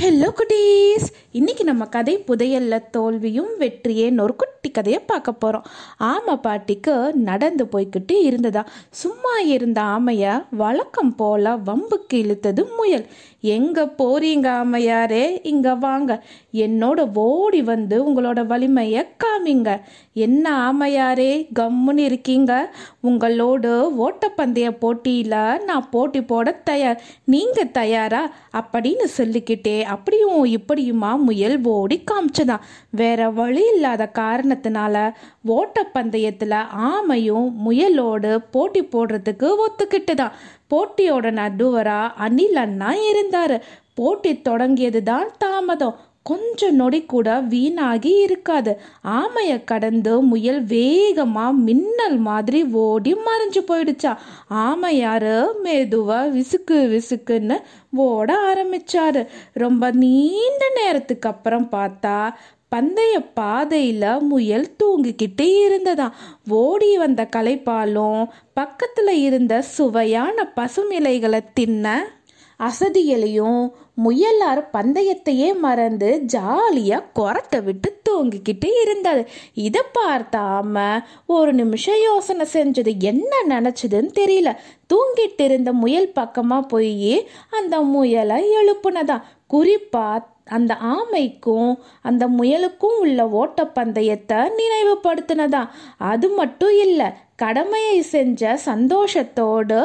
Hello குட்டீஸ். இன்னைக்கு நம்ம கதை புதையல்ல தோல்வியும் வெற்றியே ஒரு குட்டி கதையை பார்க்க போகிறோம் ஆமை பாட்டிக்கு நடந்து போய்கிட்டு இருந்ததா? சும்மா இருந்த ஆமையை வழக்கம் போல வம்புக்கு இழுத்தது முயல். எங்கே போறீங்க ஆமையாரே? இங்கே வாங்க. என்னோட ஓடி வந்து உங்களோட வலிமையை காமிங்க. என்ன ஆமையாரே கம்முன்னு இருக்கீங்க? உங்களோடு ஓட்டப்பந்தய போட்டியில் நான் போட்டி போட தயார். நீங்கள் தயாரா? அப்படின்னு சொல்லிக்கிட்டே அப்படியும் இப்படியுமா முயல் ஓடி காமிச்சதான் வேற வழி இல்லாத காரணம் காரணத்தினால ஓட்டப்பந்தயத்தில் ஆமையும் முயலோடு போட்டி போடுறதுக்கு ஒத்துக்கிட்டுதான் போட்டியோட நடுவராக அனில் அண்ணா இருந்தார். போட்டி தொடங்கியது தான் தாமதம். கொஞ்ச நொடி கூட வீணாகி இருக்காது. ஆமையை கடந்து முயல் வேகமாக மின்னல் மாதிரி ஓடி மறைஞ்சு போயிடுச்சா. ஆமையாரு மெதுவாக விசுக்கு விசுக்குன்னு ஓட ஆரம்பிச்சாரு. ரொம்ப நீண்ட நேரத்துக்கு அப்புறம் பார்த்தா பந்தய பாதையில் முயல் தூங்கிக்கிட்டு இருந்ததாம் ஓடி வந்த களைப்பாலும் பக்கத்தில் இருந்த சுவையான பசுமிலைகளை தின்ன அசதிகளையும் முயலார் பந்தயத்தையே மறந்து ஜாலியாக குரத்தை விட்டு தூங்கிக்கிட்டு இருந்தது இதை பார்த்தாம ஒரு நிமிஷம் யோசனை செஞ்சது. என்ன நினச்சதுன்னு தெரியல. தூங்கிட்டு இருந்த முயல் பக்கமாக போய் அந்த முயலை எழுப்புனதான் குறிப்பாக அந்த ஆமைக்கும் அந்த முயலுக்கும் உள்ள ஓட்டப்பந்தயத்தை நினைவுபடுத்தினதா? அது மட்டும் இல்லை கடமையை செஞ்ச சந்தோஷத்தோடு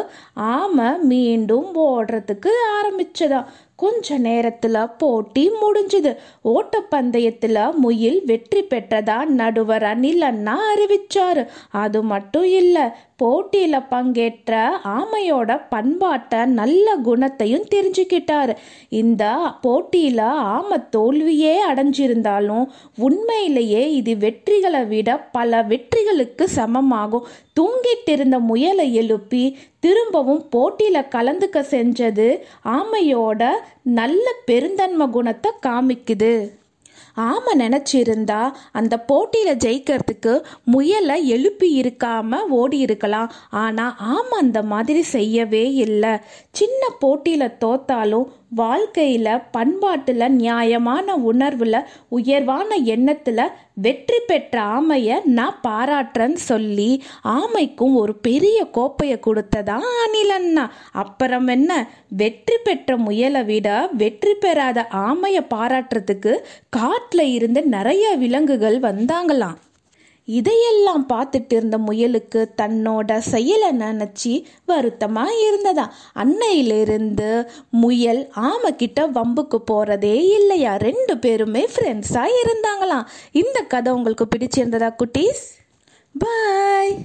ஆமை மீண்டும் ஓடுறதுக்கு ஆரம்பிச்சதாம் கொஞ்ச நேரத்தில் போட்டி முடிஞ்சுது. ஓட்டப்பந்தயத்தில் முயல் வெற்றி பெற்றதா நடுவர் அனில் அண்ணா அறிவிச்சாரு. அது மட்டும் இல்லை போட்டியில் பங்கேற்ற ஆமையோட பண்பாட்டை நல்ல குணத்தையும் தெரிஞ்சுக்கிட்டார். இந்த போட்டியில் ஆமை தோல்வியே அடைஞ்சிருந்தாலும் உண்மையிலேயே இது வெற்றிகளை விட பல வெற்றிகளுக்கு சமமாகும். தூங்கிட்டு இருந்த முயலை எழுப்பி திரும்பவும் போட்டியில் கலந்துக்க செஞ்சது ஆமையோட நல்ல பெருந்தன்மை குணத்தை காமிக்குது. ஆமை நினச்சிருந்தா அந்த போட்டியில் ஜெயிக்கிறதுக்கு முயலை எழுப்பி இருக்காம ஓடி இருக்கலாம். ஆனால் ஆமை அந்த மாதிரி செய்யவே இல்லை. சின்ன போட்டியில் தோத்தாலும் வாழ்க்கையில் பண்பாட்டில் நியாயமான உணர்வில் உயர்வான எண்ணத்தில் வெற்றி பெற்ற ஆமையை நான் பாராட்டுறேன்னு சொல்லி ஆமைக்கும் ஒரு பெரிய கோப்பையை கொடுத்ததா அணிலண்ணா அப்புறம் என்ன? வெற்றி பெற்ற முயலை விட வெற்றி பெறாத ஆமையை பாராட்டுறதுக்கு காட்டில் இருந்து நிறைய விலங்குகள் வந்தாங்களாம். இதையெல்லாம் பார்த்துட்டு இருந்த முயலுக்கு தன்னோட செயலை நினச்சி வருத்தமா இருந்ததா. அன்னையிலிருந்து முயல் ஆமைக்கிட்ட வம்புக்கு போறதே இல்லையா. ரெண்டு பேருமே ஃப்ரெண்ட்ஸாக இருந்தாங்களாம். இந்த கதை உங்களுக்கு பிடிச்சிருந்ததா குட்டீஸ்? பாய்